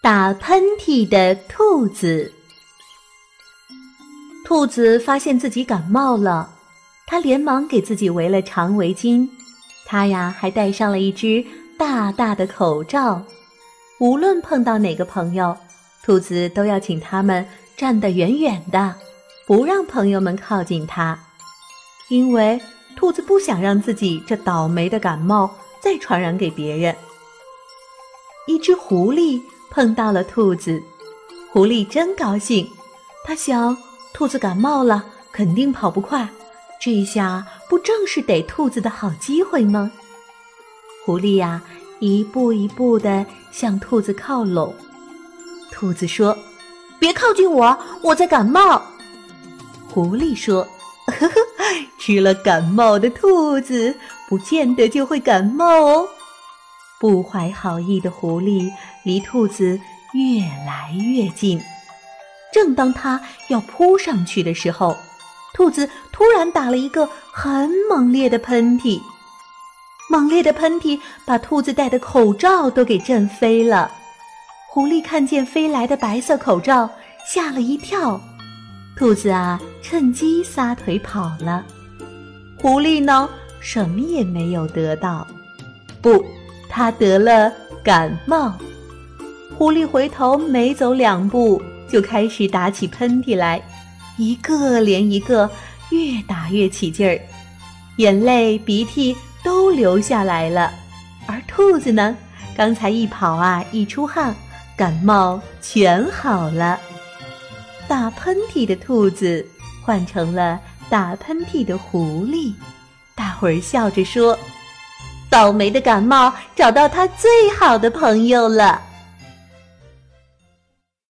打喷嚏的兔子。兔子发现自己感冒了，它连忙给自己围了长围巾，它呀还戴上了一只大大的口罩。无论碰到哪个朋友，兔子都要请他们站得远远的，不让朋友们靠近它，因为兔子不想让自己这倒霉的感冒再传染给别人。一只狐狸碰到了兔子，狐狸真高兴，他想。兔子感冒了，肯定跑不快。这下不正是逮兔子的好机会吗？狐狸呀，一步一步地向兔子靠拢。兔子说：“别靠近我，我在感冒。”狐狸说：“呵呵，吃了感冒的兔子，不见得就会感冒哦。”不怀好意的狐狸离兔子越来越近。正当它要扑上去的时候，兔子突然打了一个很猛烈的喷嚏，猛烈的喷嚏把兔子戴的口罩都给震飞了。狐狸看见飞来的白色口罩，吓了一跳。兔子啊，趁机撒腿跑了。狐狸呢，什么也没有得到，不，他得了感冒。狐狸回头没走两步。就开始打起喷嚏来，一个连一个，越打越起劲儿，眼泪鼻涕都流下来了。而兔子呢，刚才一跑啊，一出汗，感冒全好了。打喷嚏的兔子换成了打喷嚏的狐狸，大伙儿笑着说：“倒霉的感冒找到他最好的朋友了。”